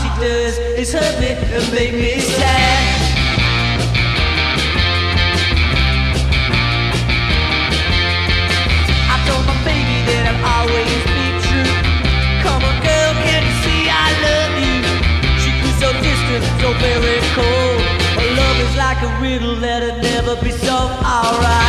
she does is hurt me and make me sad. I told my baby that I'll always be true. Come on, girl, can you see I love you? She grew so distant, so very cold. Her love is like a riddle that'll never be solved. Alright.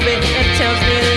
Me and tells me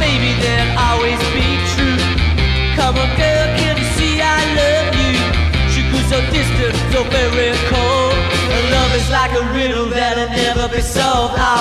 I that I'll always be true. Come on, girl, can you see I love you? She grew so distant, so very cold. Her love is like a riddle that'll never be solved. Alright.